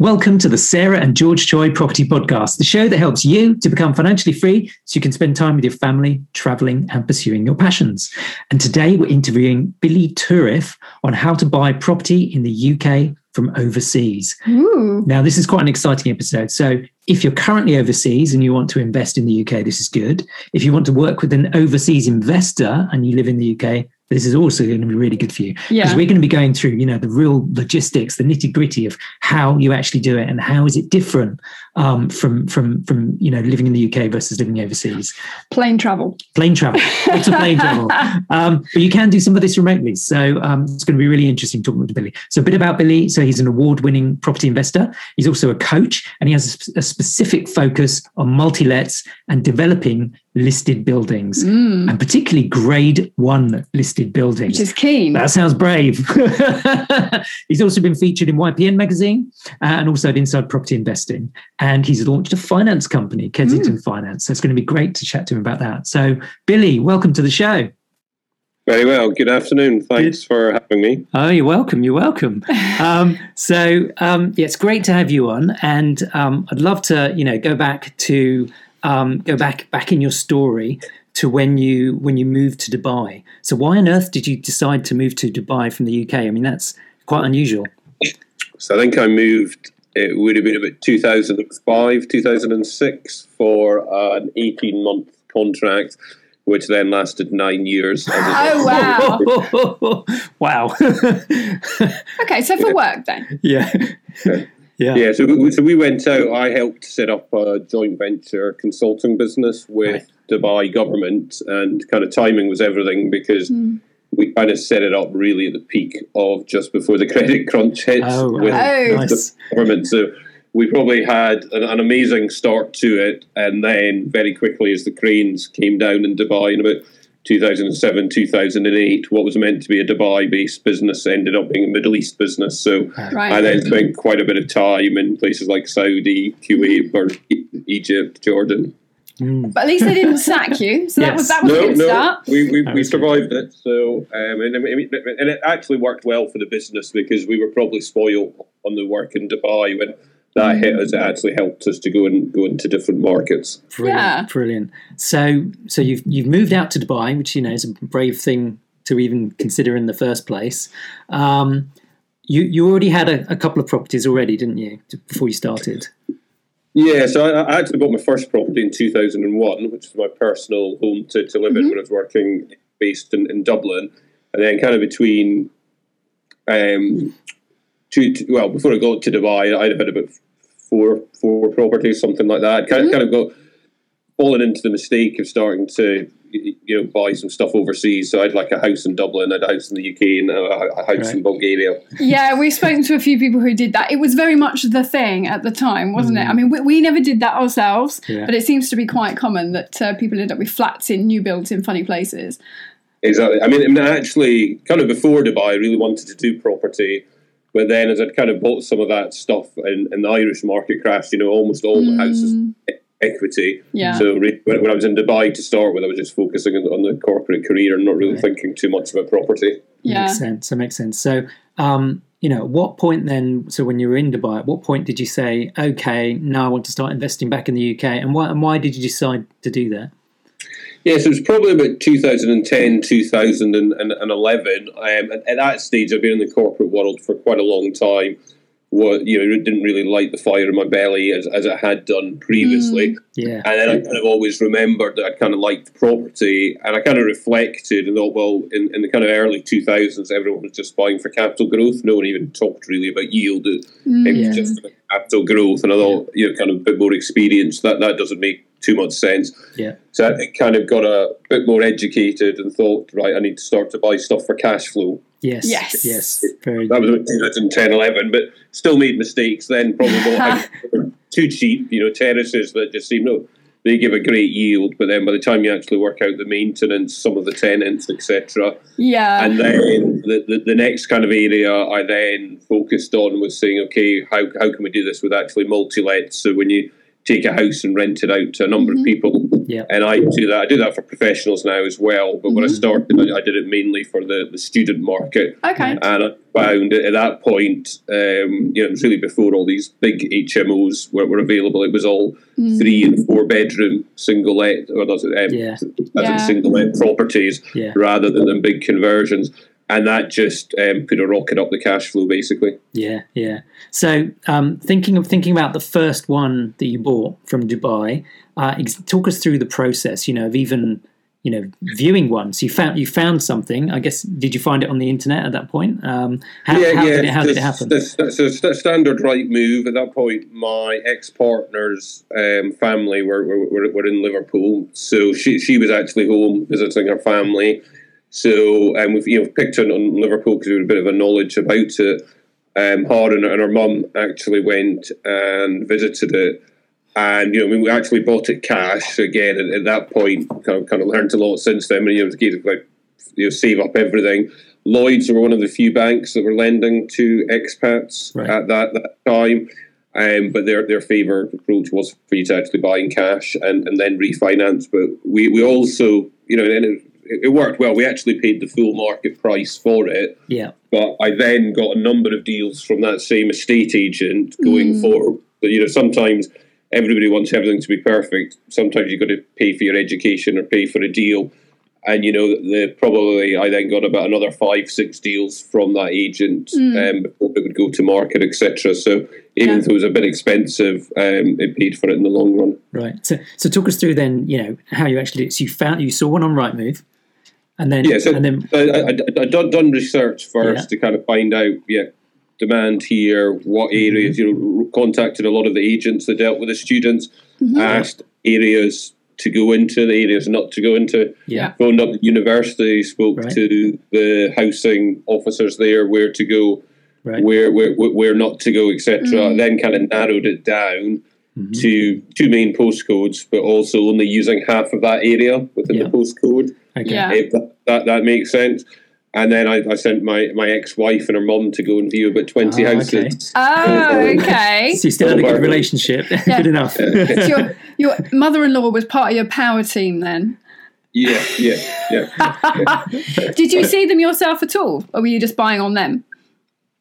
Welcome to the Sarah and George Choy Property Podcast, the show that helps you to become financially free so you can spend time with your family, traveling, and pursuing your passions. And today we're interviewing Billy Turriff on how to buy property in the UK from overseas. Ooh. Now, this is quite an exciting episode. So, if you're currently overseas and you want to invest in the UK, this is good. If you want to work with an overseas investor and you live in the UK, this is also going to be really good for you because Yeah. we're going to be going through, you know, the real logistics, the nitty gritty of how you actually do it and how is it different um, from from from you know living in the UK versus living overseas. Plane travel. Plane travel, lots of plane travel, um, but you can do some of this remotely. So um, it's going to be really interesting talking to Billy. So a bit about Billy. So he's an award-winning property investor. He's also a coach, and he has a, a specific focus on multi-lets and developing listed buildings, Mm, and particularly Grade One listed buildings. which is keen. That sounds brave. he's also been featured in YPN magazine uh, and also at Inside Property Investing. And he's launched a finance company, Kensington Finance. So it's going to be great to chat to him about that. So, Billy, welcome to the show. Very well. Good afternoon. Thanks for having me. Oh, you're welcome. You're welcome. Um, so, um, yeah, it's great to have you on, and um, I'd love to, you know, go back to um, go back back in your story to when you when you moved to Dubai. So, why on earth did you decide to move to Dubai from the UK? I mean, that's quite unusual. So I think I moved, it would have been about 2005, 2006 for uh, an 18 month contract, which then lasted nine years. Oh, wow. wow. Okay, so for work then. yeah. Yeah. Yeah, so we, so we went out. I helped set up a joint venture consulting business with Dubai government, and kind of timing was everything because Hmm. We kind of set it up really at the peak of just before the credit crunch hit Oh, with Oh. nice. government. So we probably had an, an amazing start to it, and then very quickly, as the cranes came down in Dubai in about 2007, 2008, what was meant to be a Dubai-based business ended up being a Middle East business. So I Right. then spent quite a bit of time in places like Saudi, Kuwait, or Egypt, Jordan. Mm. But at least they didn't sack you. So that was that was a No, good no, start. we, we, we was good. survived it. So, um, and, and it actually worked well for the business because we were probably spoiled on the work in Dubai when that hit us. It actually helped us to go and go into different markets. Brilliant. Yeah. Brilliant. So so you've you've moved out to Dubai, which you know is a brave thing to even consider in the first place. Um, you you already had a, a couple of properties already, didn't you, before you started? Yeah, so I, I actually bought my first property in 2001, which was my personal home to, to live in when I was working based in, in Dublin. And then, kind of between, um, two, two- well, before I got to Dubai, I'd had about four four properties, something like that. Kind, of kind of got fallen into the mistake of starting to you know buy some stuff overseas. So I had like a house in Dublin, I had a house in the UK, and a, a house Right. in Bulgaria. Yeah, we've spoken to a few people who did that. It was very much the thing at the time, wasn't it? Mm. I mean, we, we never did that ourselves, Yeah. but it seems to be quite common that uh, people end up with flats in new builds in funny places. Exactly. I mean, I mean, actually, kind of before Dubai, I really wanted to do property. But then, as I'd kind of bought some of that stuff and, and the Irish market crashed, you know, almost all the houses Mm, equity. yeah. So re- when, when I was in Dubai to start with, I was just focusing on, on the corporate career and not really Right. thinking too much about property. yeah. Makes sense. That makes sense. So um, you know, what point then? So when you were in Dubai, at what point did you say, okay, now I want to start investing back in the UK? And why and why did you decide to do that? Yes, yeah, so it was probably about 2010, 2011. Um, and at that stage, I've been in the corporate world for quite a long time. What you know, it didn't really light the fire in my belly as, as it had done previously. Yeah. And then I kind of always remembered that I'd kind of liked property, and I kind of reflected and thought, well, in, in the kind of early 2000s, everyone was just buying for capital growth. No one even talked really about yield. It, Mm. it was Yeah. just about capital growth, and I thought, you know, kind of a bit more experience. That that doesn't make too much sense. Yeah. So I kind of got a bit more educated and thought, right, I need to start to buy stuff for cash flow. Yes. Yes. Yes. Very. That was about 2010, 11, but still made mistakes then. Probably bought houses too cheap, you know, terraces that just seemed, no, they give a great yield, but then by the time you actually work out the maintenance, some of the tenants, etc., Yeah. and then the, the, the next kind of area I then focused on was saying, okay, how, how can we do this with actually multi-let? So when you take a house and rent it out to a number Mhm. of people, Yeah. And I do that. I do that for professionals now as well. But when I Mhm. started, I, I did it mainly for the, the student market. Okay. And I found at that point, um, you know, it was really before all these big HMOs were, were available. It was all Mm. three and four bedroom single let, or that's it, um, Yeah. as in Yeah. single let properties Yeah. rather than, than big conversions. And that just um, put a rocket up the cash flow, basically. Yeah, yeah. So, um, thinking of thinking about the first one that you bought from Dubai, uh, ex- talk us through the process. You know, of even you know viewing one. So you found you found something. I guess did you find it on the internet at that point? Um, how, how did it how did it happen? the- So, st- standard Rightmove at that point. My ex partner's um, family were, were, were were in Liverpool, so she she was actually home visiting her family. So um, we've you know picked on, on Liverpool because we had a bit of a knowledge about it. Um, her and, and her mum actually went and visited it, and you know we actually bought it cash again. At, at that point, kind of kind of learned a lot since then. And, you know, it was a case of like you know save up everything. Lloyds were one of the few banks that were lending to expats Right. at that, that time. Um, but their their favourite approach was for you to actually buy in cash and, and then refinance. But we, we also, you know, and it, it worked well. We actually paid the full market price for it. yeah, But I then got a number of deals from that same estate agent going Mm. forward. But, you know, sometimes everybody wants everything to be perfect. Sometimes you've got to pay for your education or pay for a deal. And you know, the probably I then got about another five, six deals from that agent Mm. um, before it would go to market, etc. So even Yeah. though it was a bit expensive, um, it paid for it in the long run. right. So so talk us through then. You know how you actually so you found you saw one on Rightmove, and then Yeah, so and then I, I, I, I done, done research first Yeah. to kind of find out, yeah, demand here, what Mm-hmm. areas. You know, contacted a lot of the agents that dealt with the students, Mhm. asked areas to go into, the areas not to go into. yeah, Phoned up the university, spoke Right. to the housing officers there, where to go, right. where where where where not to go, etc. Mm. Then kind of narrowed it down Mhm. to two main postcodes, but also only using half of that area within Yeah. the postcode Okay. Yeah. if that, that, that makes sense. And then I, I sent my, my ex wife and her mum to go and view about 20 Ah, houses. Oh, okay. So you still had a good relationship. Yeah. good enough. So your, your mother-in-law was part of your power team then. Yeah, yeah, yeah. Did you see them yourself at all, or were you just buying on them?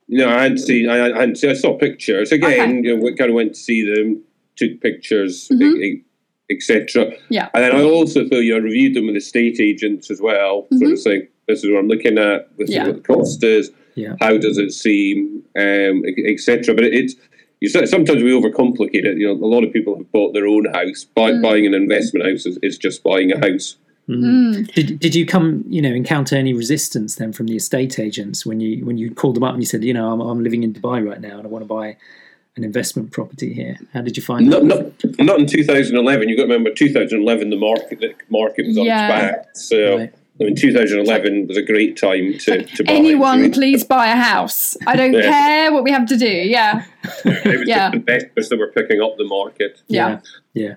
No, I hadn't seen, I, I, hadn't seen, I saw pictures. Again, Okay. you know, we kind of went to see them, took pictures, Mhm. Etc. Yeah. And then I also, though, you know, reviewed them with estate agents as well, sort of saying, this is what I'm looking at, this Mm-hmm. Yeah. is what the cost is, Yeah. how does it seem, um, etc. But it, it's you say, sometimes we overcomplicate it. You know, a lot of people have bought their own house. Buy, Mm. Buying an investment house is, is just buying a house. Mhm. Mm. Did did you come you know encounter any resistance then from the estate agents when you when you called them up and you said you know I'm, I'm living in Dubai right now and I want to buy an investment property here? How did you find Not, that? not, not in 2011. You've got to remember 2011, the market the market was on Yeah. its back. So Right. I mean, 2011 was a great time to, to buy. Anyone, please buy a house. I don't Yeah. care what we have to do. Yeah, It was Yeah. just investors that were picking up the market. yeah. yeah.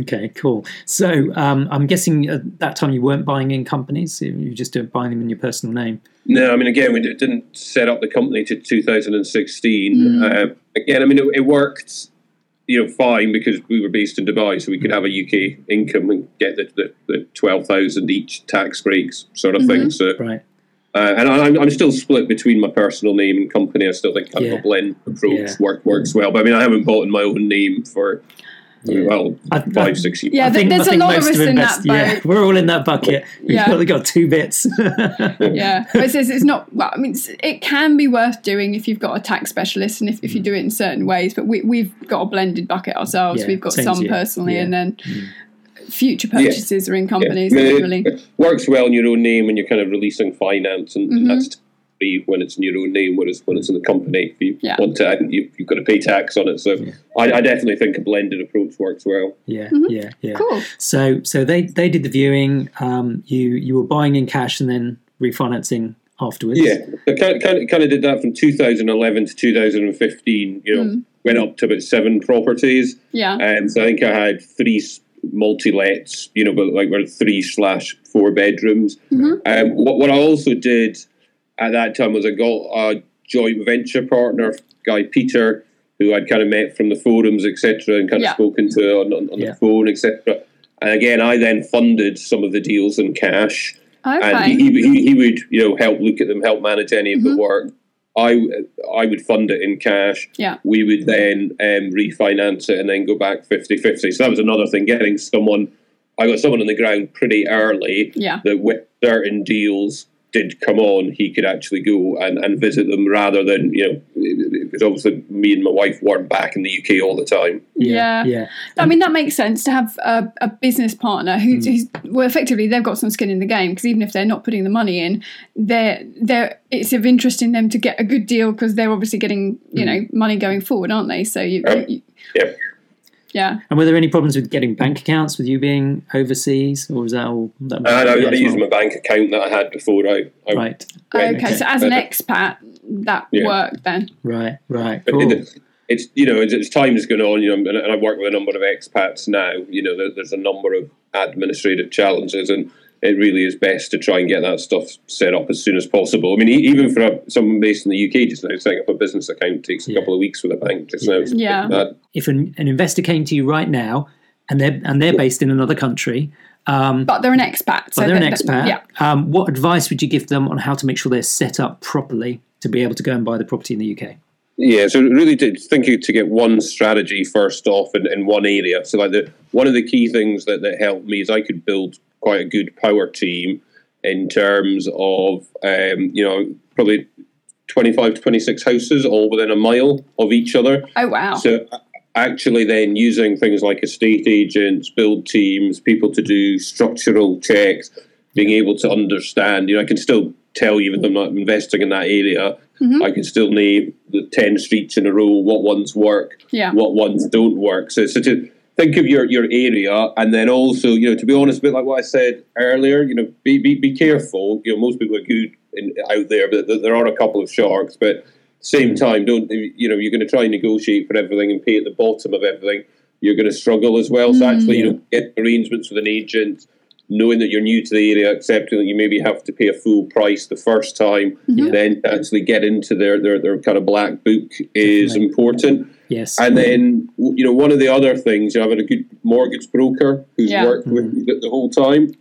Okay, cool. So um, I'm guessing at that time you weren't buying in companies; you just uh, buying them in your personal name. No, I mean, again, we didn't set up the company to 2016. Mm. Uh, again, I mean, it, it worked, you know, fine because we were based in Dubai, so we could have a UK income and get the, the, the 12,000 each tax breaks sort of thing. So, Right. uh, and I'm, I'm still split between my personal name and company. I still think kind Yeah. of a blend approach Yeah. work, works well. But I mean, I haven't bought in my own name for. Well, I- five, I- six years. Yeah, I think, there's I a think lot of most us in invest- that Yeah, we're all in that bucket. We've Yeah. only got two bits. yeah. But it's, it's it's not, well, I mean, it can be worth doing if you've got a tax specialist and if, if you do it in certain ways. But we, we've got a blended bucket ourselves. Yeah, we've got some to you. personally Yeah. and then Mm. future purchases are in companies. Yeah. I mean, it, it works well in your own name when you're kind of releasing finance, and, Mhm. and that's free when it's in your own name. Whereas when it's in the company, if you Yeah. want to, you, you've got to pay tax on it. So Yeah. I, I definitely think a blended approach works well. yeah, Mhm. yeah, yeah. Cool. So, so they they did the viewing. Um, you you were buying in cash and then refinancing afterwards. Yeah, I kind of, kind of, kind of did that from 2011 to 2015. You know, Mm. went up to about seven properties. Yeah. Um, so I think I had three multi lets, you know, but like were three slash four bedrooms. Mhm. Um, what, what I also did at that time was I got a joint venture partner, guy Peter, who I'd kind of met from the forums, etc., and kind Yeah. of spoken to on, on, on Yeah. the phone, etc. And again, I then funded some of the deals in cash, and he, he, he would you know help look at them, help manage any of Mm-hmm. the work. I I would fund it in cash. Yeah. We would then um, refinance it and then go back 50-50. So that was another thing, getting someone. I got someone on the ground pretty early Yeah. that when certain deals did come on, he could actually go and, and visit them rather than, you know, because obviously me and my wife weren't back in the UK all the time. Yeah. yeah. I mean, that makes sense to have a, a business partner who's, hmm. who's well, effectively they've got some skin in the game because even if they're not putting the money in, they're they're it's of interest in them to get a good deal because they're obviously getting you hmm. know money going forward, aren't they? So you, Yep. you Yeah. Yeah, And were there any problems with getting bank accounts with you being overseas, or was that all? That uh, was And I, yeah, I as used my bank account that I had before I, I Right, went. okay. So as an expat, that Yeah. worked then. right, right. But Cool. it- it's you know as, as time has gone on, you know, and, and I work with a number of expats now. You know, there, there's a number of administrative challenges, and it really is best to try and get that stuff set up as soon as possible. I mean, e- even for a, someone based in the UK just now, setting up a business account takes a Yeah. couple of weeks with a bank just now. It's Yeah. bad. If an, an investor came to you right now and they're and they're based in another country, um, But they're an expat. So but they're an that- expat. Yeah. Um, what advice would you give them on how to make sure they're set up properly to be able to go and buy the property in the UK? Yeah, so really to thinking to get one strategy first off in, in one area. So like the one of the key things that, that helped me is I could build quite a good power team in terms of um, you know, probably 25, to 26 houses all within a mile of each other. Oh wow. So actually then using things like estate agents, build teams, people to do structural checks, being able to understand, you know, I can still tell you even though I'm not investing in that area, I can still name the 10 streets in a row, what ones work, Yeah. what ones don't work. So, so to think of your, your area and then also, you know, to be honest, a bit like what I said earlier, you know, be, be, be careful. You know, most people are good in, out there, but there are a couple of sharks, but same time, don't you know? You're going to try and negotiate for everything and pay at the bottom of everything. You're going to struggle as well. So mm. actually, you know, get arrangements with an agent, knowing that you're new to the area, accepting that you maybe have to pay a full price the first time, mm-hmm. then to actually get into their, their their kind of black book is Definitely. important. Yes. And then, you know, one of the other things, you know, having a good mortgage broker who's Yeah. worked with you the, the whole time.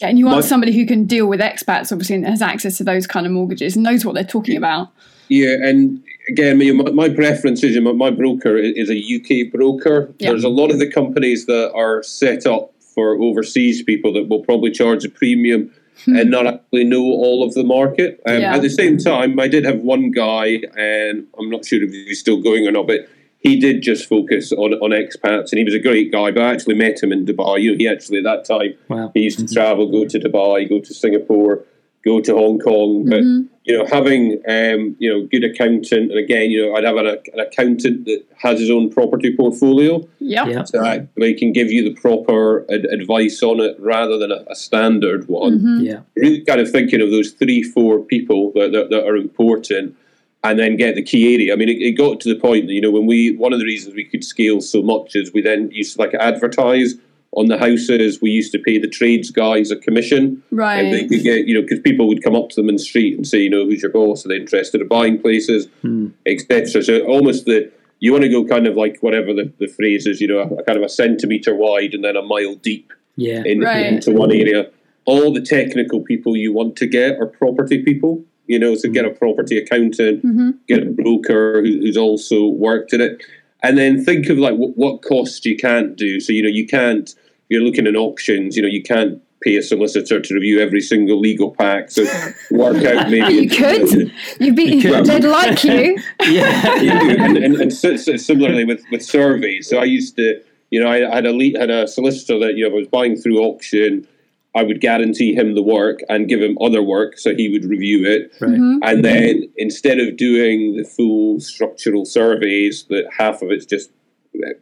Yeah, and you want My- somebody who can deal with expats, obviously, and has access to those kind of mortgages and knows what they're talking about. Yeah, and again, my, my preference is my, my broker is a UK broker. Yeah. There's a lot of the companies that are set up for overseas people that will probably charge a premium and not actually know all of the market. Um, Yeah. At the same time, I did have one guy, and I'm not sure if he's still going or not, but he did just focus on, on expats, and he was a great guy. But I actually met him in Dubai. You know, he actually at that time Wow. he used to travel, go to Dubai, go to Singapore, go to Hong Kong. But you know, having um, you know good accountant, and again, you know, I'd have an, an accountant that has his own property portfolio, Yep. Yeah. so actually can give you the proper ad- advice on it rather than a, a standard one. Yeah. Really, kind of thinking of those three, four people that, that, that are important. And then get the key area. I mean, it, it got to the point that you know when we one of the reasons we could scale so much is we then used to like advertise on the houses. We used to pay the trades guys a commission, Right. and they could get you know because people would come up to them in the street and say, you know, who's your boss? Are they interested in buying places, hmm. etc. So almost the you want to go kind of like whatever the, the phrase is, you know, a, a kind of a centimeter wide and then a mile deep Yeah. in, Right. into one area. All the technical people you want to get are property people. You know, so get hmm. a property accountant, mm-hmm. get a broker who, who's also worked in it, and then think of like what, what costs you can't do. So you know, you can't. If you're looking at auctions, you know, you can't pay a solicitor to review every single legal pack. So work out maybe You could. You'd be. could. They'd like you. Yeah. Yeah, and, and, and si- si- similarly with, with surveys. So I used to, you know, I had a lead, had a solicitor that you know I was buying through auction. I would guarantee him the work and give him other work, so he would review it. Right. Mm-hmm. And then instead of doing the full structural surveys, that half of it's just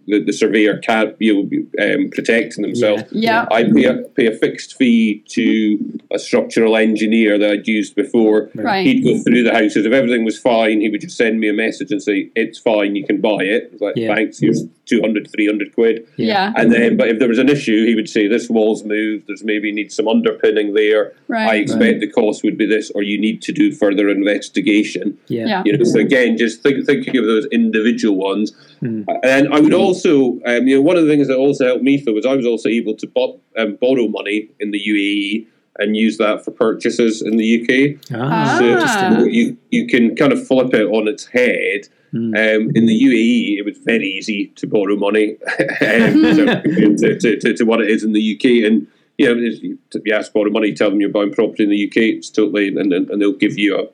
the, the surveyor can't be um, protecting themselves. Yeah. I pay a, pay a fixed fee to a structural engineer that I'd used before. Right. He'd go through the houses. If everything was fine, he would just send me a message and say, It's fine, you can buy it. It's like, Yeah. Thanks, here's 200, 300 quid. Yeah. And then, but if there was an issue, he would say, This wall's moved, there's maybe need some underpinning there. I Right. expect the cost would be this, or you need to do further investigation. Yeah. Yeah. You know, so again, just think thinking of those individual ones, Hmm. and I I would also, um, you know, one of the things that also helped me though was I was also able to bo- um, borrow money in the UAE and use that for purchases in the UK. Ah, So Ah. you you can kind of flip it on its head. Hmm. Um, in the UAE, it was very easy to borrow money um, so to, to, to, to what it is in the UK. And you know, if you ask borrow money, tell them you're buying property in the UK. It's totally, and, and they'll give you a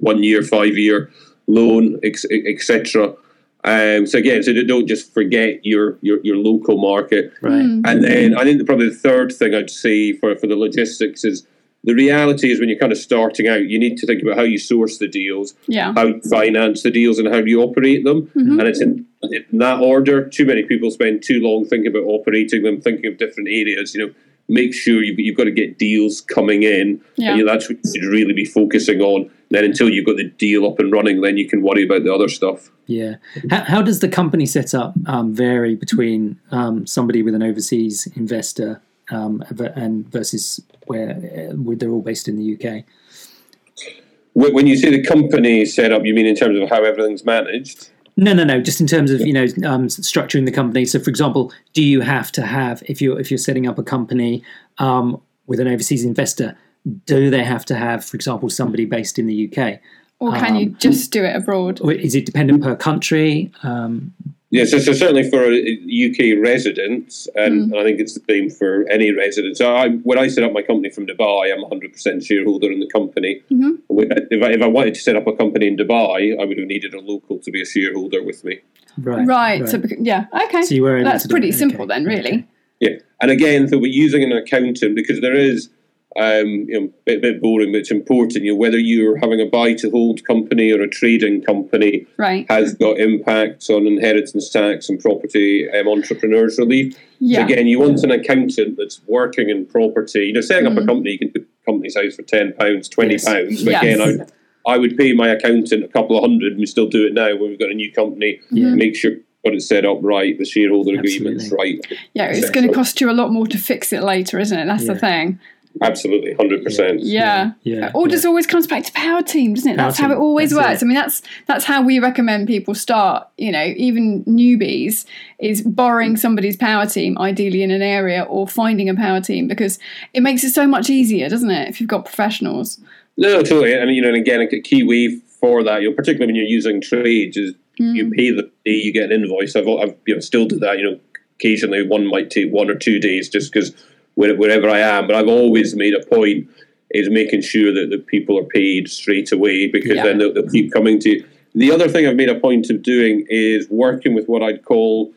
one year, five year loan, etc. Um, so again, so don't just forget your your, your local market. right. And then I think that probably the third thing I'd say for, for the logistics is the reality is when you're kind of starting out, you need to think about how you source the deals, Yeah. how you finance the deals, and how you operate them. And it's in, in that order. Too many people spend too long thinking about operating them, thinking of different areas. You know, make sure you've, you've got to get deals coming in. Yeah. And you know, that's what you should really be focusing on. Then until you've got the deal up and running, then you can worry about the other stuff. Yeah. How, how does the company setup um, vary between um, somebody with an overseas investor um, and versus where uh, where they're all based in the UK? When you say the company set up, you mean in terms of how everything's managed? No, no, no. Just in terms of you know um, structuring the company. So, for example, do you have to have if you're if you're setting up a company um, with an overseas investor? Do they have to have, for example, somebody based in the UK, Or can you just do it abroad? or is it dependent per country? Um, Yeah, so, so certainly for UK residents, and, and I think it's the same for any resident. So I, when I set up my company from Dubai, I'm 100% shareholder in the company. If, I, if I wanted to set up a company in Dubai, I would have needed a local to be a shareholder with me. right, Right. So, yeah. Okay. So you were able That's pretty simple okay, then, really. okay. Yeah, and again, so we're using an accountant because there is, um, you know, a bit, bit boring, but it's important. You know, whether you're having a buy to hold company or a trading company Right. has got impacts on inheritance tax and property um, entrepreneurs relief. Yeah. So again, you want an accountant that's working in property. You know, setting Mm-hmm. up a company, you can do Companies House for ten pounds, twenty Yes. pounds. But Yes. again, I, I would pay my accountant a couple of hundred. and We still do it now when we've got a new company. Yeah. Make sure got it set up right, the shareholder agreements right. Yeah. It's going to cost you a lot more to fix it later, isn't it? That's Yeah. the thing. Absolutely, hundred percent. Yeah. Yeah, It all just always comes back to power team, doesn't it? Power that's how it always that's works. it. I mean, that's that's how we recommend people start. You know, even newbies is borrowing somebody's power team, ideally in an area, or finding a power team because it makes it so much easier, doesn't it? If you've got professionals. No, totally. And you know, and again, a key way for that, you know, particularly when you're using trades, is you mm. pay the day you get an invoice. I've, I've you know still do that. You know, occasionally one might take one or two days just because wherever I am. But I've always made a point is making sure that the people are paid straight away because Yeah. then they'll, they'll keep coming to you. The other thing I've made a point of doing is working with what I'd call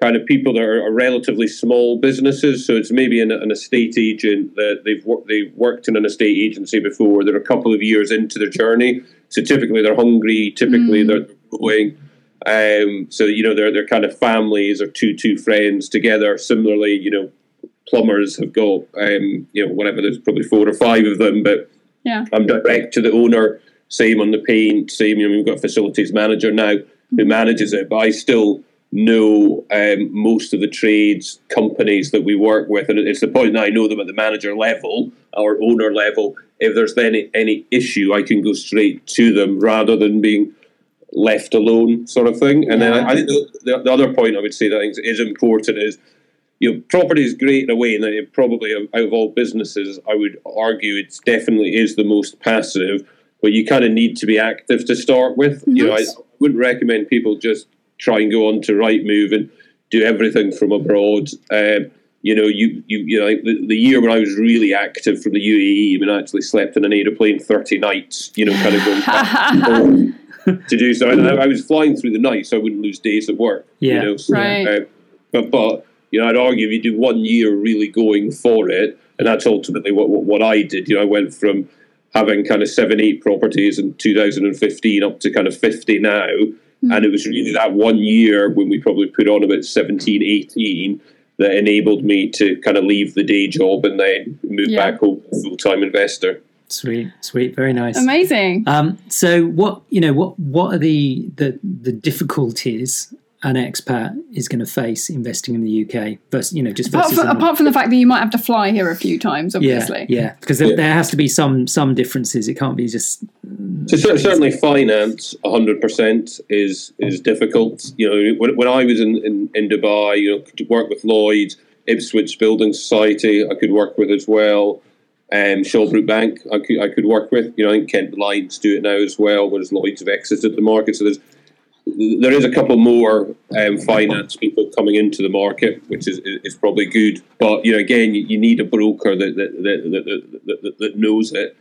kind of people that are, relatively small businesses. So it's maybe an, an estate agent that they've worked they've worked in an estate agency before. They're a couple of years into their journey. So typically they're hungry. Typically they're growing. Um, so you know they're they're kind of families or two two friends together. Similarly, you know plumbers have got um, you know whatever. There's probably four or five of them, but Yeah. I'm direct to the owner. Same on the paint. Same. You know, we've got a facilities manager now who manages it, but I still know um, most of the trades companies that we work with, and it's the point that I know them at the manager level or owner level. If there's any any issue, I can go straight to them rather than being left alone, sort of thing. And then I, I think the, the, the other point I would say that I think is important is you know, property is great in a way, and it probably out of all businesses, I would argue it's definitely is the most passive. But you kind of need to be active to start with. You know, I wouldn't recommend people just try and go on to Rightmove and do everything from abroad. Um, you know, you you you know, like the, the year when I was really active from the UAE, I mean, I actually slept in an aeroplane thirty nights. You know, kind of going back and forth to do so. And I, I was flying through the night, so I wouldn't lose days at work. Yeah. You know, so, Right. uh, but but you know, I'd argue if you do one year really going for it, and that's ultimately what what, what I did. You know, I went from having kind of seven, eight properties in 2015 up to kind of 50 now. And it was really that one year when we probably put on about 17, 18 that enabled me to kind of leave the day job and then move Yeah. back home full time investor. Sweet, sweet, very nice. Amazing. Um, so, what you know, what what are the the, the difficulties an expat is going to face investing in the UK versus you know just apart, versus from, apart from the fact that you might have to fly here a few times, obviously. yeah, because there, there has to be some some differences. It can't be just So certainly, finance 100% is is difficult. You know, when, when I was in, in, in Dubai, you know, to work with Lloyds, Ipswich Building Society, I could work with as well. Um, Shawbrook Bank, I could I could work with. You know, I think Kent Reliance do it now as well, whereas Lloyds have exited the market. So there's there is a couple more um, finance people coming into the market, which is is probably good. But you know, again, you, need a broker that that, that, that, that, that knows it.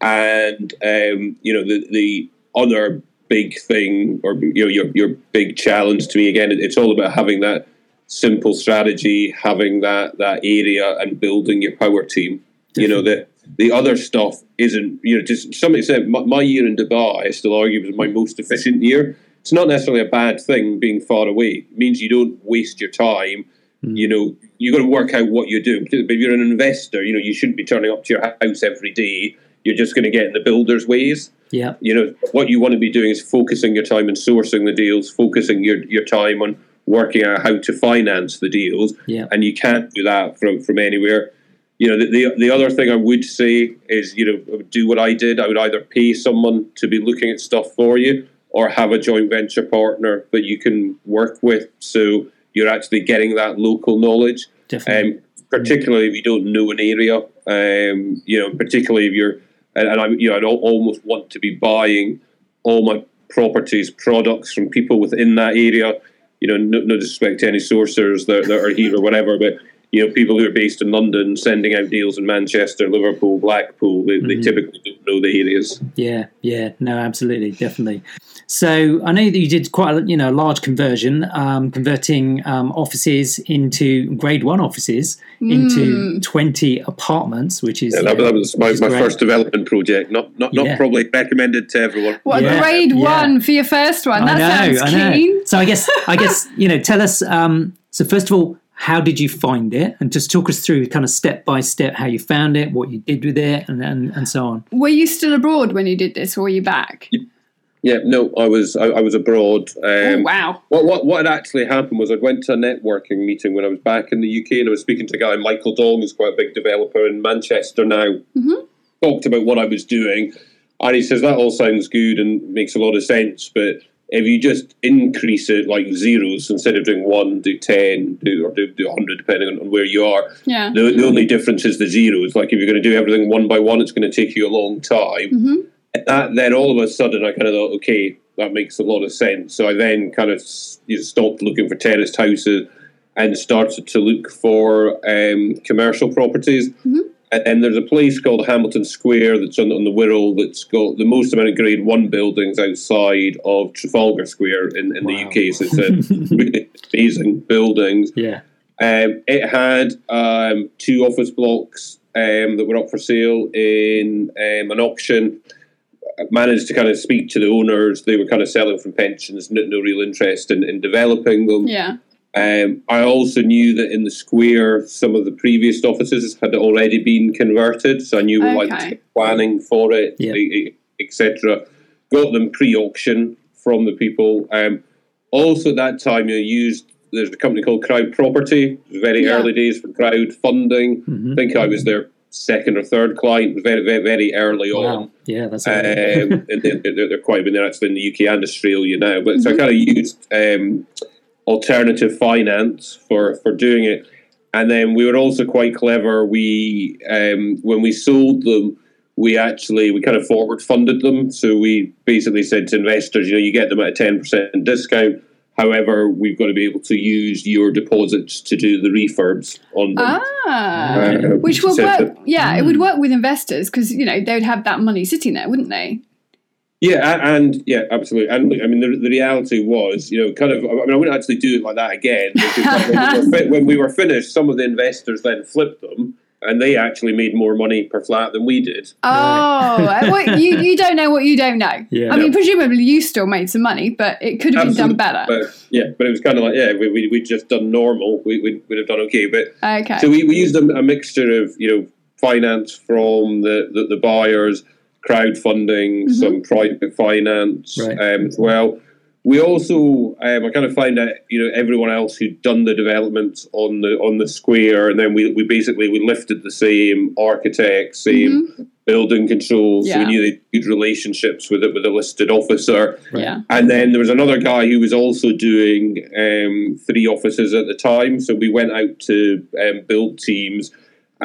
And um, you know, the the other big thing, or you know, your your big challenge to me again, it's all about having that simple strategy, having that that area, and building your power team. You know that the other stuff isn't. You know, just somebody said my, my year in Dubai, I still argue was my most efficient year it's not necessarily a bad thing being far away. It means you don't waste your time. Mm. You know, you got to work out what you do. But if you're an investor, you know, you shouldn't be turning up to your house every day. You're just going to get in the builder's ways. Yeah. You know, what you want to be doing is focusing your time and sourcing the deals, focusing your, your time on working out how to finance the deals. Yeah. And you can't do that from, from anywhere. You know, the, the, the other thing I would say is, you know, do what I did. I would either pay someone to be looking at stuff for you or have a joint venture partner that you can work with. So you're actually getting that local knowledge. Definitely. Um, particularly if you don't know an area, um, you know, particularly if you're, and, and I, you know, I'd almost want to be buying all my properties, products from people within that area. You know, no, no disrespect to any sourcers that, that are here or whatever, but you know, people who are based in London sending out deals in Manchester, Liverpool, Blackpool, they, mm-hmm. they typically don't know the areas. Yeah, yeah, no, absolutely, definitely. So I know that you did quite a you know a large conversion, um, converting um, offices into grade one offices mm. into twenty apartments, which is yeah, that, that, was my, my first development project. Not not, not yeah. probably recommended to everyone. What yeah. grade one for your first one? That I know, sounds keen. So I guess I guess you know tell us. Um, so first of all, how did you find it and just talk us through kind of step by step how you found it what you did with it and and, and so on were you still abroad when you did this or were you back yeah, no, I was I, I was abroad. Um, oh, wow! What, what what had actually happened was I went to a networking meeting when I was back in the UK, and I was speaking to a guy Michael Dong, who's quite a big developer in Manchester now. Mm-hmm. Talked about what I was doing, and he says that all sounds good and makes a lot of sense, but if you just increase it like zeros instead of doing one, do ten, do or do, do hundred, depending on, on, where you are. Yeah. The, the only difference is the zeros. Like if you're going to do everything one by one, it's going to take you a long time. Mm-hmm that, then all of a sudden I kind of thought, okay, that makes a lot of sense. So I then kind of you know, stopped looking for terraced houses and started to look for um, commercial properties. Mm-hmm. And, there's a place called Hamilton Square that's on, on, the Wirral that's got the most amount of Grade One buildings outside of Trafalgar Square in, in wow. the UK. So it's a really amazing buildings. Yeah. Um, it had um, two office blocks um, that were up for sale in um, an auction managed to kind of speak to the owners. They were kind of selling from pensions, no, no real interest in, in developing them. Yeah. Um, I also knew that in the square, some of the previous offices had already been converted, so I knew we okay. like planning for it, yeah. etc. Got them pre-auction from the people. Um, also, at that time, you used there's a company called Crowd Property. Very yeah. early days for crowdfunding. Mm-hmm. I think I was their second or third client very very, very early wow. on. Yeah, that's um, and they're, they're, quite. been they're actually in the UK and Australia now. But mm-hmm. so I mm-hmm. kind of used um, alternative finance for for doing it, and then we were also quite clever. We um, when we sold them. We actually we kind of forward funded them, so we basically said to investors, you know, you get them at a ten percent discount However, we've got to be able to use your deposits to do the refurbs on them. Ah, uh, which would work. That, yeah, mm. it would work with investors because you know they would have that money sitting there, wouldn't they? Yeah, and yeah, absolutely. And I mean, the, the reality was, you know, kind of. I mean, I wouldn't actually do it like that again. Because when, we were, when we were finished, some of the investors then flipped them and they actually made more money per flat than we did. Oh, uh, well, you, you don't know what you don't know. Yeah. I mean, presumably you still made some money, but it could have Absolutely. been done better. But, yeah, but it was kind of like, yeah, we, we, we'd just done normal. We, we, would have done okay. But okay. So we, we used a, a mixture of, you know, finance from the, the, the buyers, crowdfunding, mm-hmm. some private finance right. um, as well. we also um, I kind of find that you know everyone else who'd done the development on the on the square, and then we, we basically we lifted the same architects, same Mhm. building controls. So we Yeah. knew they had good relationships with it with a listed officer. Yeah. And then there was another guy who was also doing um, three offices at the time. So we went out to um, build teams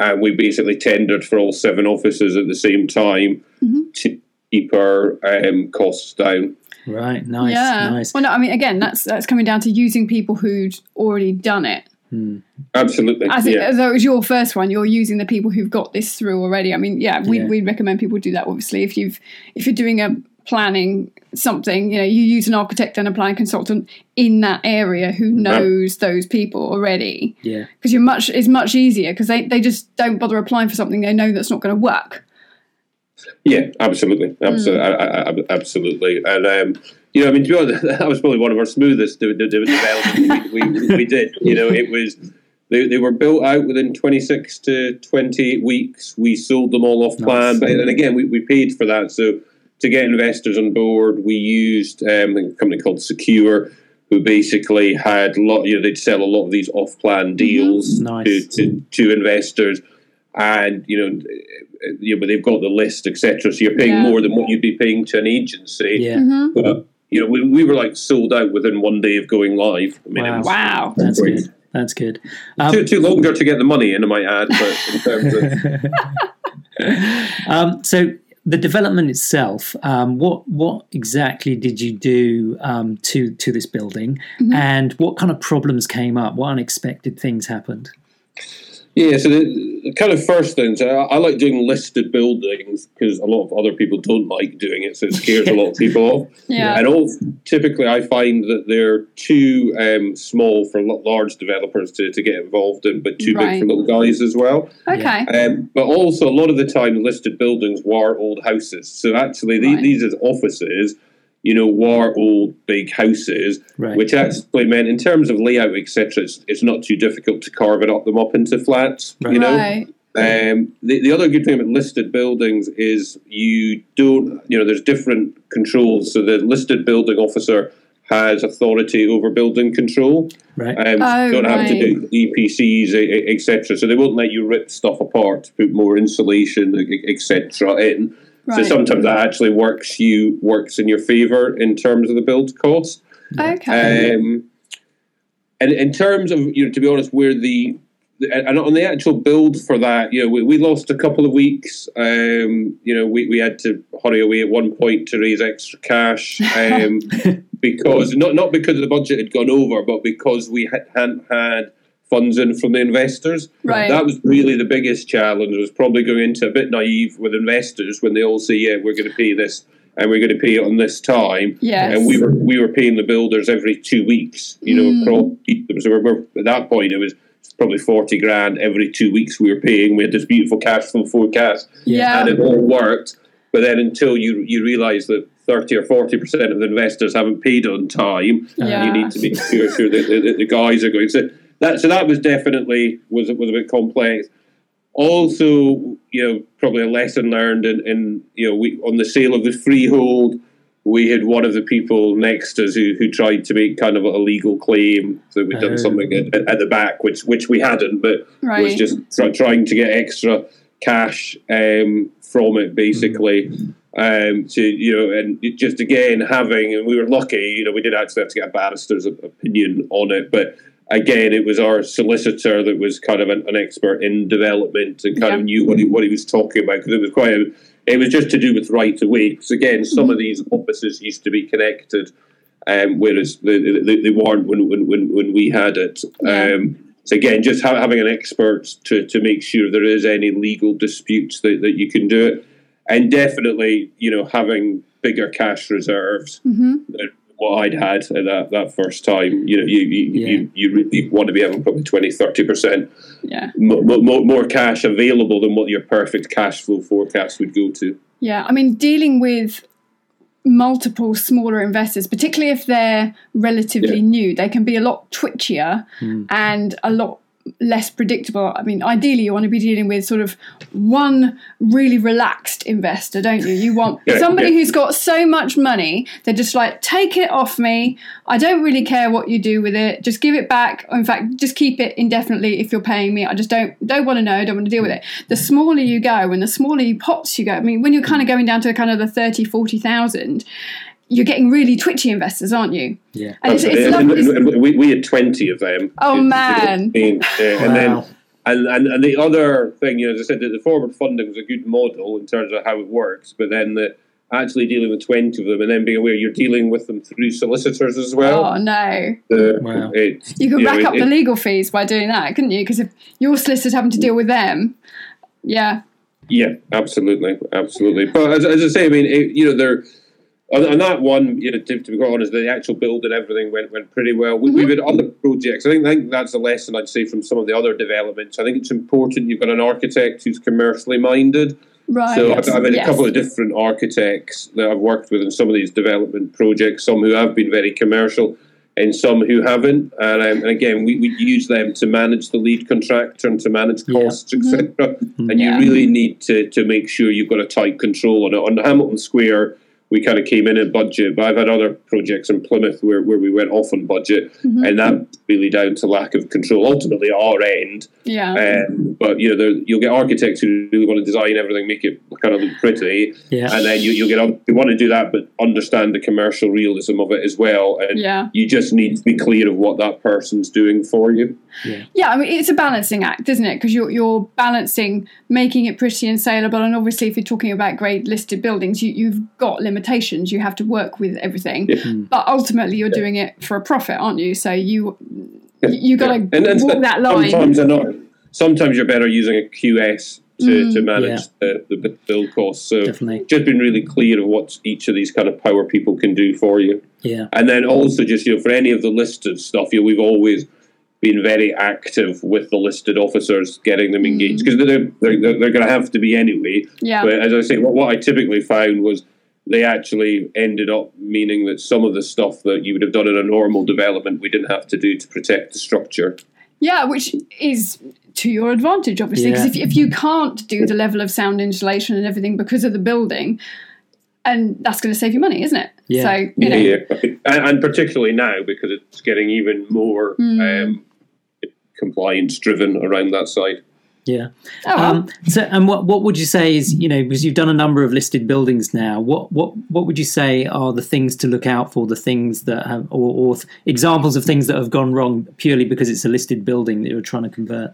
and we basically tendered for all seven offices at the same time Mhm. to keep our um, costs down. Right. Nice. yeah. Nice. Well, no, I mean, again, that's that's coming down to using people who'd already done it. Hmm. Absolutely. As, it, yeah. as though it was your first one, you're using the people who've got this through already. I mean, yeah, we Yeah. we recommend people do that. Obviously, if you've if you're doing a planning something, you know, you use an architect and a planning consultant in that area who knows those people already. Yeah. Because you're much it's much easier because they, they just don't bother applying for something they know that's not going to work. Yeah, absolutely, absolutely, I, I, I- absolutely. And um, you know, I mean, to be honest, that was probably one of our smoothest de- de- de- developments we, we, we did. You know, it was they, they were built out within twenty six to twenty eight weeks. We sold them all off plan, Nice. but and again, we, we paid for that. So to get investors on board, we used um, a company called Secure. Who basically had a lot, you know, they'd sell a lot of these off-plan deals Nice. to, to, to investors, and you know, uh, you know, but they've got the list, etc. So you're paying Yeah. more than what you'd be paying to an agency. Yeah. hmm But you know, we, we were like sold out within one day of going live. I mean, Wow. was Wow. That's Great. good. That's good. Um, too, too longer to get the money in, I might add. But in terms of um, so the development itself, um, what what exactly did you do um, to to this building, Mhm. and what kind of problems came up? What unexpected things happened? Yeah, so the, the kind of first things, I, I like doing listed buildings because a lot of other people don't like doing it, so it scares a lot of people off. Yeah. And all, typically, I find that they're too um, small for large developers to, to get involved in, but too Right. big for little guys as well. Okay. Um, but also, a lot of the time, listed buildings were old houses. So actually, the, Right. these as offices, you know, war old big houses, Right. which actually meant, in terms of layout, etc., it's, it's not too difficult to carve it up them up into flats. Right. You know, Right. um, the, the other good thing about listed buildings is you don't, you know, there's different controls. So the listed building officer has authority over building control. Right. Um, Oh, you don't have to do EPCs, etc. So they won't let you rip stuff apart to put more insulation, etc. in. So sometimes that actually works you works in your favour in terms of the build cost. Okay. Um, and in terms of, you know, to be honest, where the and on the actual build for that, you know, we, we lost a couple of weeks. Um, you know, we, we had to hurry away at one point to raise extra cash um, because not not because the budget had gone over, but because we had, hadn't had funds in from the investors. Right. That was really the biggest challenge. Was probably going into a bit naive with investors when they all say, "Yeah, we're going to pay this." And we're going to pay it on this time, Yes. and we were we were paying the builders every two weeks. You know, Mm. so we're, we're, at that point it was probably forty grand every two weeks we were paying. We had this beautiful cash flow forecast, yeah. and it all worked. But then until you you realise that thirty or forty percent of the investors haven't paid on time, Yeah. you need to make sure, sure that the, the guys are going. So that so that was definitely was was a bit complex. Also, you know, probably a lesson learned in, in you know we on the sale of the freehold. We had one of the people next to us who, who tried to make kind of a legal claim that we'd done something at, at the back, which which we hadn't, but was just try, trying to get extra cash um, from it, basically. Um, to you know, and just again having, and we were lucky. You know, we did actually have to get a barrister's opinion on it, but again, it was our solicitor that was kind of an, an expert in development and kind Yeah. of knew what he what he was talking about because it was quite a. It was just to do with right of way. Because again, some of these offices used to be connected, um, whereas they, they, they weren't when, when, when, when we had it. Yeah. Um, so again, just ha- having an expert to, to make sure there is any legal disputes that, that you can do it, and definitely you know having bigger cash reserves hmm than what I'd had at that, that first time. You know, you you, Yeah. you, you really want to be having probably 20 30 percent Yeah. more, more, more cash available than what your perfect cash flow forecast would go to. Yeah. I mean, dealing with multiple smaller investors, particularly if they're relatively Yeah. new, they can be a lot twitchier Hmm. and a lot less predictable. I mean, ideally, you want to be dealing with sort of one really relaxed investor, don't you? You want Yeah, somebody yeah. who's got so much money, they're just like, take it off me. I don't really care what you do with it. Just give it back. In fact, just keep it indefinitely if you're paying me. I just don't don't want to know. Don't want to deal with it. The smaller you go and the smaller you pots you go. I mean, when you're kind of going down to kind of the 30, 40,000, you're getting really twitchy investors, aren't you? Yeah. And it's, it's and, and- and we, we had 20 of them. Oh, You man. And, uh, and Wow. then and, and, and the other thing, you know, as I said, that the forward funding was a good model in terms of how it works, but then the actually dealing with 20 of them and then being aware you're dealing with them through solicitors as well. Oh no! The- Wow. it- You could know, rack it- up the it- legal fees by doing that, couldn't you? Because if your solicitor's having to deal with them, yeah, Yeah, absolutely, absolutely. But as, as I say, I mean, it, you know, there on, on that one, you know, to, to be quite honest, the actual build and everything went went pretty well. We, We've had other projects. I think, I think that's a lesson I'd say from some of the other developments. I think it's important you've got an architect who's commercially minded. right. So I've, I've had yes. a couple of different architects that I've worked with in some of these development projects. Some who have been very commercial, and some who haven't. And, um, and again, we, we use them to manage the lead contractor and to manage Yeah. costs, etc. And Yeah. you really need to to make sure you've got a tight control on it. On Hamilton Square, we kind of came in at budget, but I've had other projects in Plymouth where, where we went off on budget, Mm-hmm. and that really down to lack of control. Ultimately, our end. yeah, Um, but you know, there, you'll get architects who really want to design everything, make it kind of look pretty, Yeah. and then you, you'll get other who want to do that, but understand the commercial realism of it as well. And Yeah. you just need to be clear of what that person's doing for you. yeah. I mean, it's a balancing act, isn't it? Because you're you're balancing making it pretty and saleable, and obviously, if you're talking about grade listed buildings, you, you've got limitations. You have to work with everything, but ultimately, you're doing it for a profit, aren't you? So you you got to Yeah. And- and walk that line. Sometimes they're not. Sometimes you're better using a QS to, Mm. to manage the, the build costs. So Definitely. just being really clear of what each of these kind of power people can do for you. Yeah. And then also just you know for any of the listed stuff, you know, we've always been very active with the listed officers, getting them engaged because they're, they're they're, they're going to have to be anyway. Yeah. But as I say, what, what I typically found was they actually ended up meaning that some of the stuff that you would have done in a normal development, we didn't have to do to protect the structure. Yeah, which is to your advantage, obviously, because Yeah. if, if you can't do the level of sound insulation and everything because of the building, and that's going to save you money, isn't it? Yeah. So you know, Yeah, and, and particularly now because it's getting even more um, compliance driven around that side. Yeah. oh, well. Um, so, and what what would you say is you know because you've done a number of listed buildings now? What what what would you say are the things to look out for? The things that have or, or th- examples of things that have gone wrong purely because it's a listed building that you're trying to convert.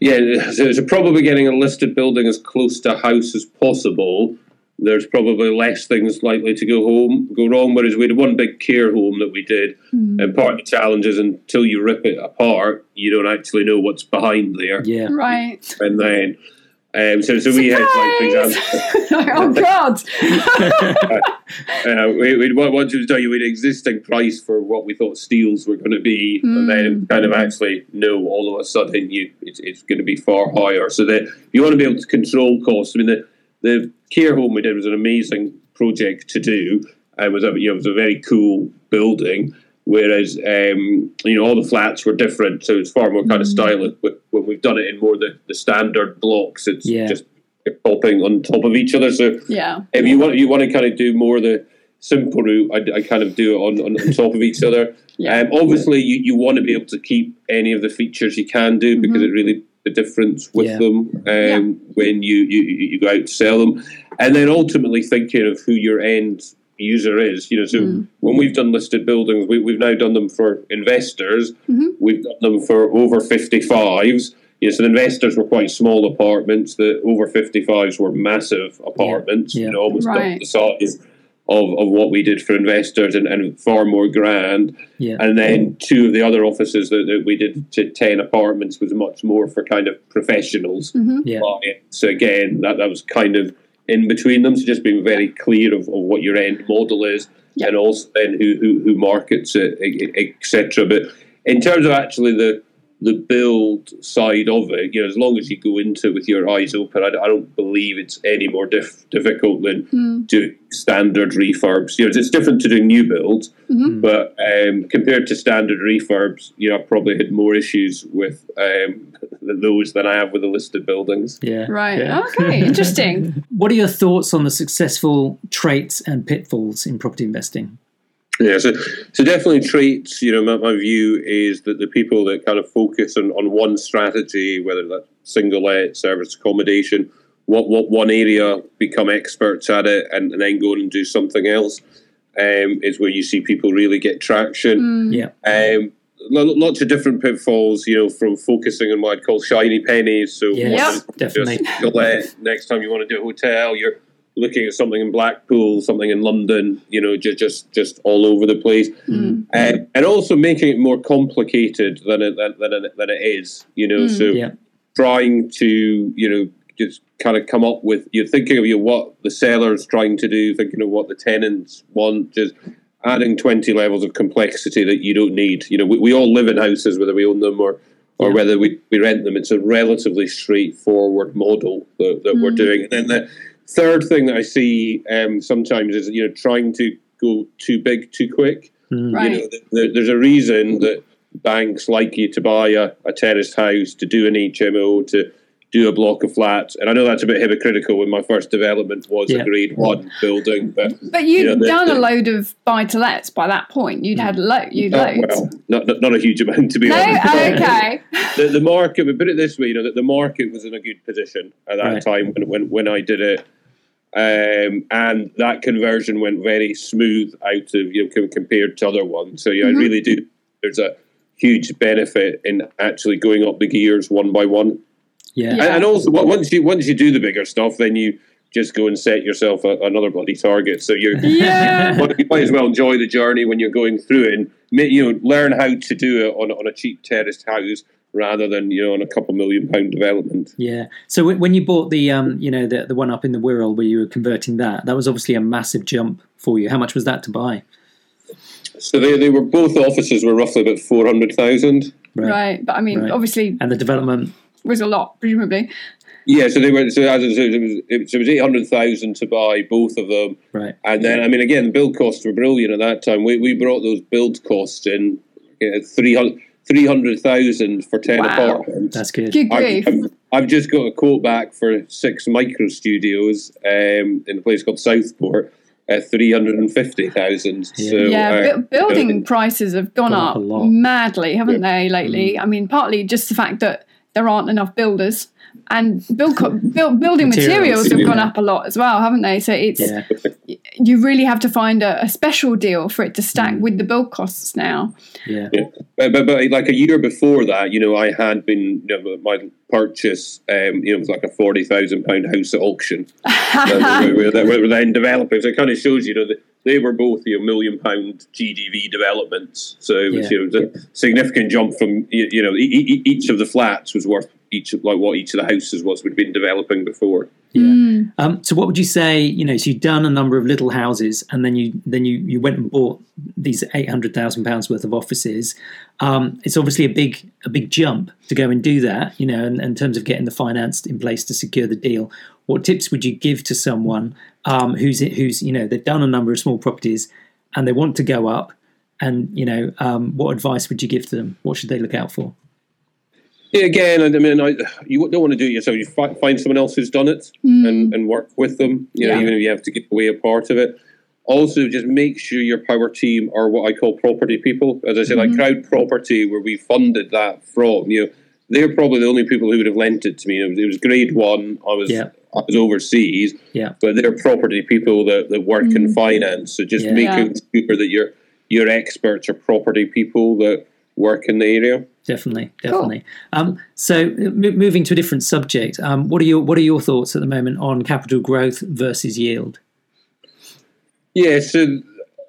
Yeah, so, so probably getting a listed building as close to a house as possible. There's probably less things likely to go home go wrong. Whereas we had one big care home that we did, and part of the challenge is until you rip it apart, you don't actually know what's behind there. Yeah. right. And then, um, so so we had like for example. oh God! Uh, we, we wanted to tell you an existing price for what we thought steels were going to be, and then kind of actually no, all of a sudden you it's, it's going to be far higher. So that you want to be able to control costs. I mean, the the care home we did was an amazing project to do, and was a you know it was a very cool building. Whereas um, you know all the flats were different, so it's far more kind of stylish. But when we've done it in more the, the standard blocks, it's Yeah. just popping on top of each other. So Yeah, if you want you want to kind of do more the simple route, I, I kind of do it on, on, on top of each other. Yeah. Um, obviously, you, you want to be able to keep any of the features you can do because it really the difference with Yeah. them um, when you, you you go out to sell them, and then ultimately thinking of who your end user is. You know, so when we've done listed buildings, we, we've now done them for investors. We've done them for over fifty fives. Yes, and investors were quite small apartments. The over 55s were massive apartments, Yeah. you know, almost double the size of, of what we did for investors and, and far more grand. Yeah. And then two of the other offices that, that we did to 10 apartments was much more for kind of professionals. Mm-hmm. Yeah. So again, that, that was kind of in between them. So just being very clear of, of what your end model is Yeah. and also then who, who, who markets it, etc. But in terms of actually the the build side of it, you know, as long as you go into it with your eyes open, I, I don't believe it's any more diff- difficult than Mm. doing standard refurbs. You know, it's different to doing new builds, Mhm. but um, compared to standard refurbs, you know, I've probably had more issues with um, those than I have with the listed buildings. Yeah. Right. yeah. Okay. Interesting. What are your thoughts on the successful traits and pitfalls in property investing? Yeah, so so definitely traits. You know, my, my view is that the people that kind of focus on, on one strategy, whether that's single let, service accommodation, what what one area, become experts at it, and, and then go and do something else, um, is where you see people really get traction. Mm. Yeah. Um, lo- lots of different pitfalls, you know, from focusing on what I'd call shiny pennies. So, Yeah, Yep. definitely. just go let. Next time you want to do a hotel, you're looking at something in Blackpool, something in London. You know, just just just all over the place, Mm. um, and also making it more complicated than it than, than, it, than it is. You know, Mm. so Yeah. trying to you know just kind of come up with you're thinking of you know, what the seller's trying to do, thinking of what the tenants want, just adding twenty levels of complexity that you don't need. You know, we, we all live in houses whether we own them or or Yeah. whether we, we rent them. It's a relatively straightforward model that, that we're Mm. doing. And then the third thing that I see um, sometimes is you know trying to go too big too quick. Mm. Right. You know, th- there, there's a reason that banks like you to buy a, a terraced house, to do an HMO, to do a block of flats. And I know that's a bit hypocritical when my first development was Yeah. a grade one building, but But you'd Yeah, the- done a the- load of buy to lets by that point. You'd had lo- you'd uh, loads. well, not, not, not a huge amount to be no, honest. okay. the, the market, we put it this way, you know, that the market was in a good position at that Right. time when, when, when I did it. Um, and that conversion went very smooth out of, you know, compared to other ones. So, yeah, Mhm. I really do. There's a huge benefit in actually going up the gears one by one. Yeah. Yeah. And, and also, once you once you do the bigger stuff, then you just go and set yourself a, another bloody target. So you're Yeah. but you might as well enjoy the journey when you're going through it and ma- you know learn how to do it on, on a cheap terraced house rather than you know on a couple million pound development. Yeah. So when when you bought the um, you know, the the one up in the Wirral where you were converting that, that was obviously a massive jump for you. How much was that to buy? So they, they were both offices were roughly about four hundred thousand. Right. But I mean, Right. obviously, And the development. was a lot, presumably. Yeah, so they were so as I said, it was it, was eight hundred thousand to buy both of them, Right. and then I mean again, build costs were brilliant at that time. We we brought those build costs in uh, 300 300,000 for ten Wow. apartments. That's good. Good I've, grief. I've- I've just got a quote back for six micro studios um, in a place called Southport at three hundred and fifty thousand. Yeah. So yeah, uh, bu- building prices have gone, Gone up up, a lot. madly, haven't they, lately? I mean, partly just the fact that there aren't enough builders. And build, build, building Materials, materials, have gone yeah. up a lot as well, haven't they? So it's Yeah. you really have to find a, a special deal for it to stack Mm. with the build costs now. Yeah. but, but, but like a year before that, you know, I had been you know, my purchase. Um, you know, it was like a forty thousand pound house at auction. that we, were, that we were then developing. So it kind of shows you know that they were both you know million pound GDV developments. So it was Yeah. you know it was a significant jump from you you know e- e- each of the flats was worth each of like what each of the houses was we'd been developing before. Yeah. Mm. Um, so what would you say? You know, so you've done a number of little houses, and then you then you you went and bought these eight hundred thousand pounds worth of offices. Um, it's obviously a big a big jump to go and do that. You know, in, in terms of getting the finance in place to secure the deal. What tips would you give to someone um, who's who's you know they've done a number of small properties and they want to go up? And you know, um, what advice would you give to them? What should they look out for? Yeah, again, I mean, I, you don't want to do it yourself. You fi- find someone else who's done it and, and work with them. You know, Yeah. even if you have to give away a part of it. Also, just make sure your power team are what I call property people. As I say, like CrowdProperty, where we funded that from. You know, they're probably the only people who would have lent it to me. It was, it was grade one. I was Yeah. I was overseas, Yeah, but they're property people that, that work in finance. So just Yeah. making sure that your your experts are property people that work in the area. definitely, definitely. Um, so, m- moving to a different subject, um, what are your what are your thoughts at the moment on capital growth versus yield? Yeah, so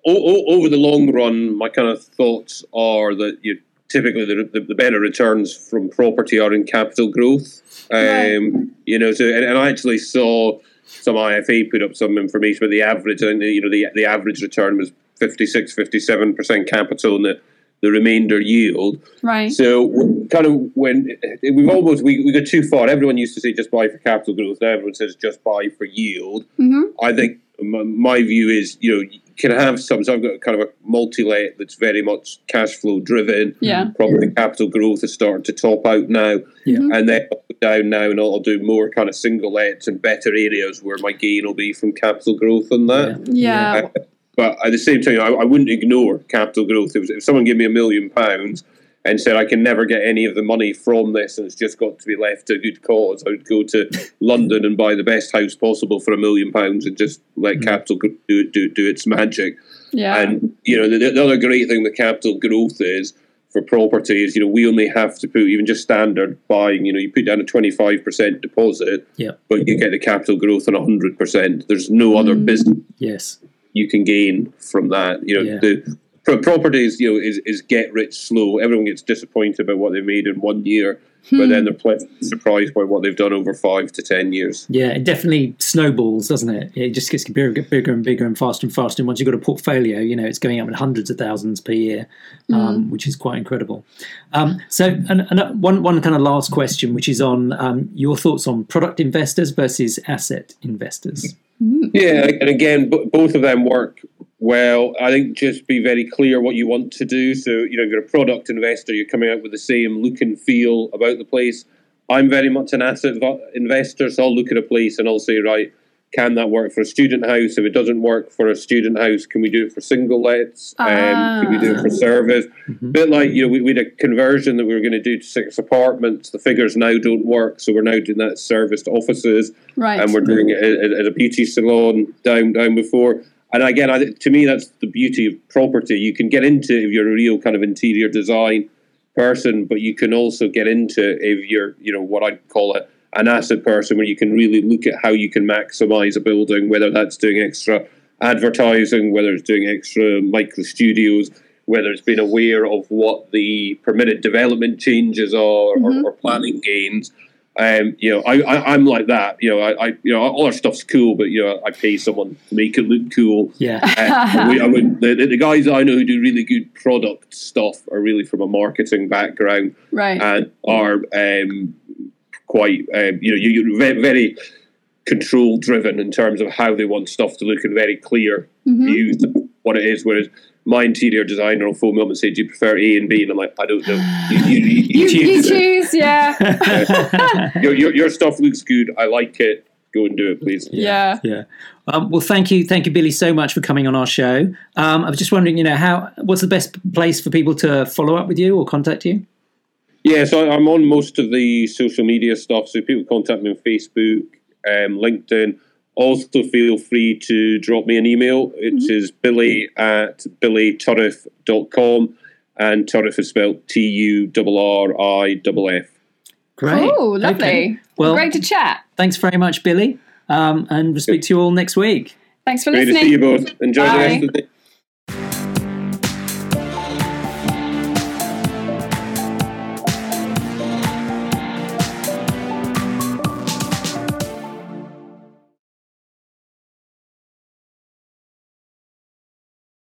o- o- over the long run, my kind of thoughts are that you typically the, the, the better returns from property are in capital growth. Um, Right. You know, so and, and I actually saw some IFA put up some information about the average, and you know the the average return was 56, 57 percent capital, and the the remainder yield. Right. So kind of when we've almost we, we got too far. Everyone used to say just buy for capital growth. Now everyone says just buy for yield. hmm I think my, my view is you know you can have some. So I've got kind of a multi-let that's very much cash flow driven. Yeah. Probably capital growth is starting to top out now, Yeah. and then I'll go down now, and I'll do more kind of single lets and better areas where my gain will be from capital growth and that. Yeah. Uh, but at the same time, I, I wouldn't ignore capital growth. If, if someone gave me a million pounds and said I can never get any of the money from this and it's just got to be left to a good cause, I would go to London and buy the best house possible for a million pounds and just let capital do, do, do its magic. Yeah. And, you know, the, the other great thing with capital growth is for property is, you know, we only have to put even just standard buying, you know, you put down a 25% deposit, Yeah. but you get the capital growth on 100%. There's no other Mm. business Yes. you can gain from that. You know, Yeah. the pro- properties, you know, is, is get rich slow. Everyone gets disappointed about what they made in one year, but then they're pleasantly surprised by what they've done over five to ten years. Yeah, it definitely snowballs, doesn't it? It just gets bigger, bigger and bigger and faster and faster. And once you've got a portfolio, you know, it's going up in hundreds of thousands per year, um, which is quite incredible. Um, so, and, and one one kind of last question, which is on um, your thoughts on product investors versus asset investors. Yeah, and again, b- both of them work well. I think just be very clear what you want to do. So, you know, if you're a product investor, you're coming out with the same look and feel about the place. I'm very much an asset investor, so I'll look at a place and I'll say, right, can that work for a student house? If it doesn't work for a student house, can we do it for single lets? Um, can we do it for service? Mm-hmm. A bit like, you know, we, we had a conversion that we were going to do to six apartments. The figures now don't work, so we're now doing that service to offices right. and we're doing it at, at a beauty salon down down before. And again, I, to me, that's the beauty of property. You can get into if you're a real kind of interior design person, but you can also get into if you're, you know, what I'd call a, an asset person, where you can really look at how you can maximize a building, whether that's doing extra advertising, whether it's doing extra micro studios, whether it's being aware of what the permitted development changes are or, mm-hmm. or planning gains. Um, you know, I, I, I'm like that. You know, I, I, you know, all our stuff's cool, but you know, I pay someone to make it look cool. Yeah, Uh, we, I would, the, the guys I know who do really good product stuff are really from a marketing background right. and are um, quite, um, you know, you, you're very, very control driven in terms of how they want stuff to look and very clear Mhm. views what it is. Whereas my interior designer will phone me up and say, "Do you prefer A and B?" And I'm like, "I don't know. You, you, you, you, you choose it. choose, yeah. your, your, your stuff looks good. I like it. Go and do it, please." yeah. yeah. Um, well, thank you, thank you, Billy, so much for coming on our show. Um, I was just wondering, you know, how what's the best place for people to follow up with you or contact you? Yeah, so I'm on most of the social media stuff. So people contact me on Facebook, um, LinkedIn. Also, feel free to drop me an email, which is billy at billyturriff.com. And Turriff is spelled T U R R I F F. Great. Oh, lovely. Okay. Well, Great to chat. thanks very much, Billy. Um, and we'll speak to you all next week. Thanks for Great to see you both. Enjoy Bye. the rest of the day.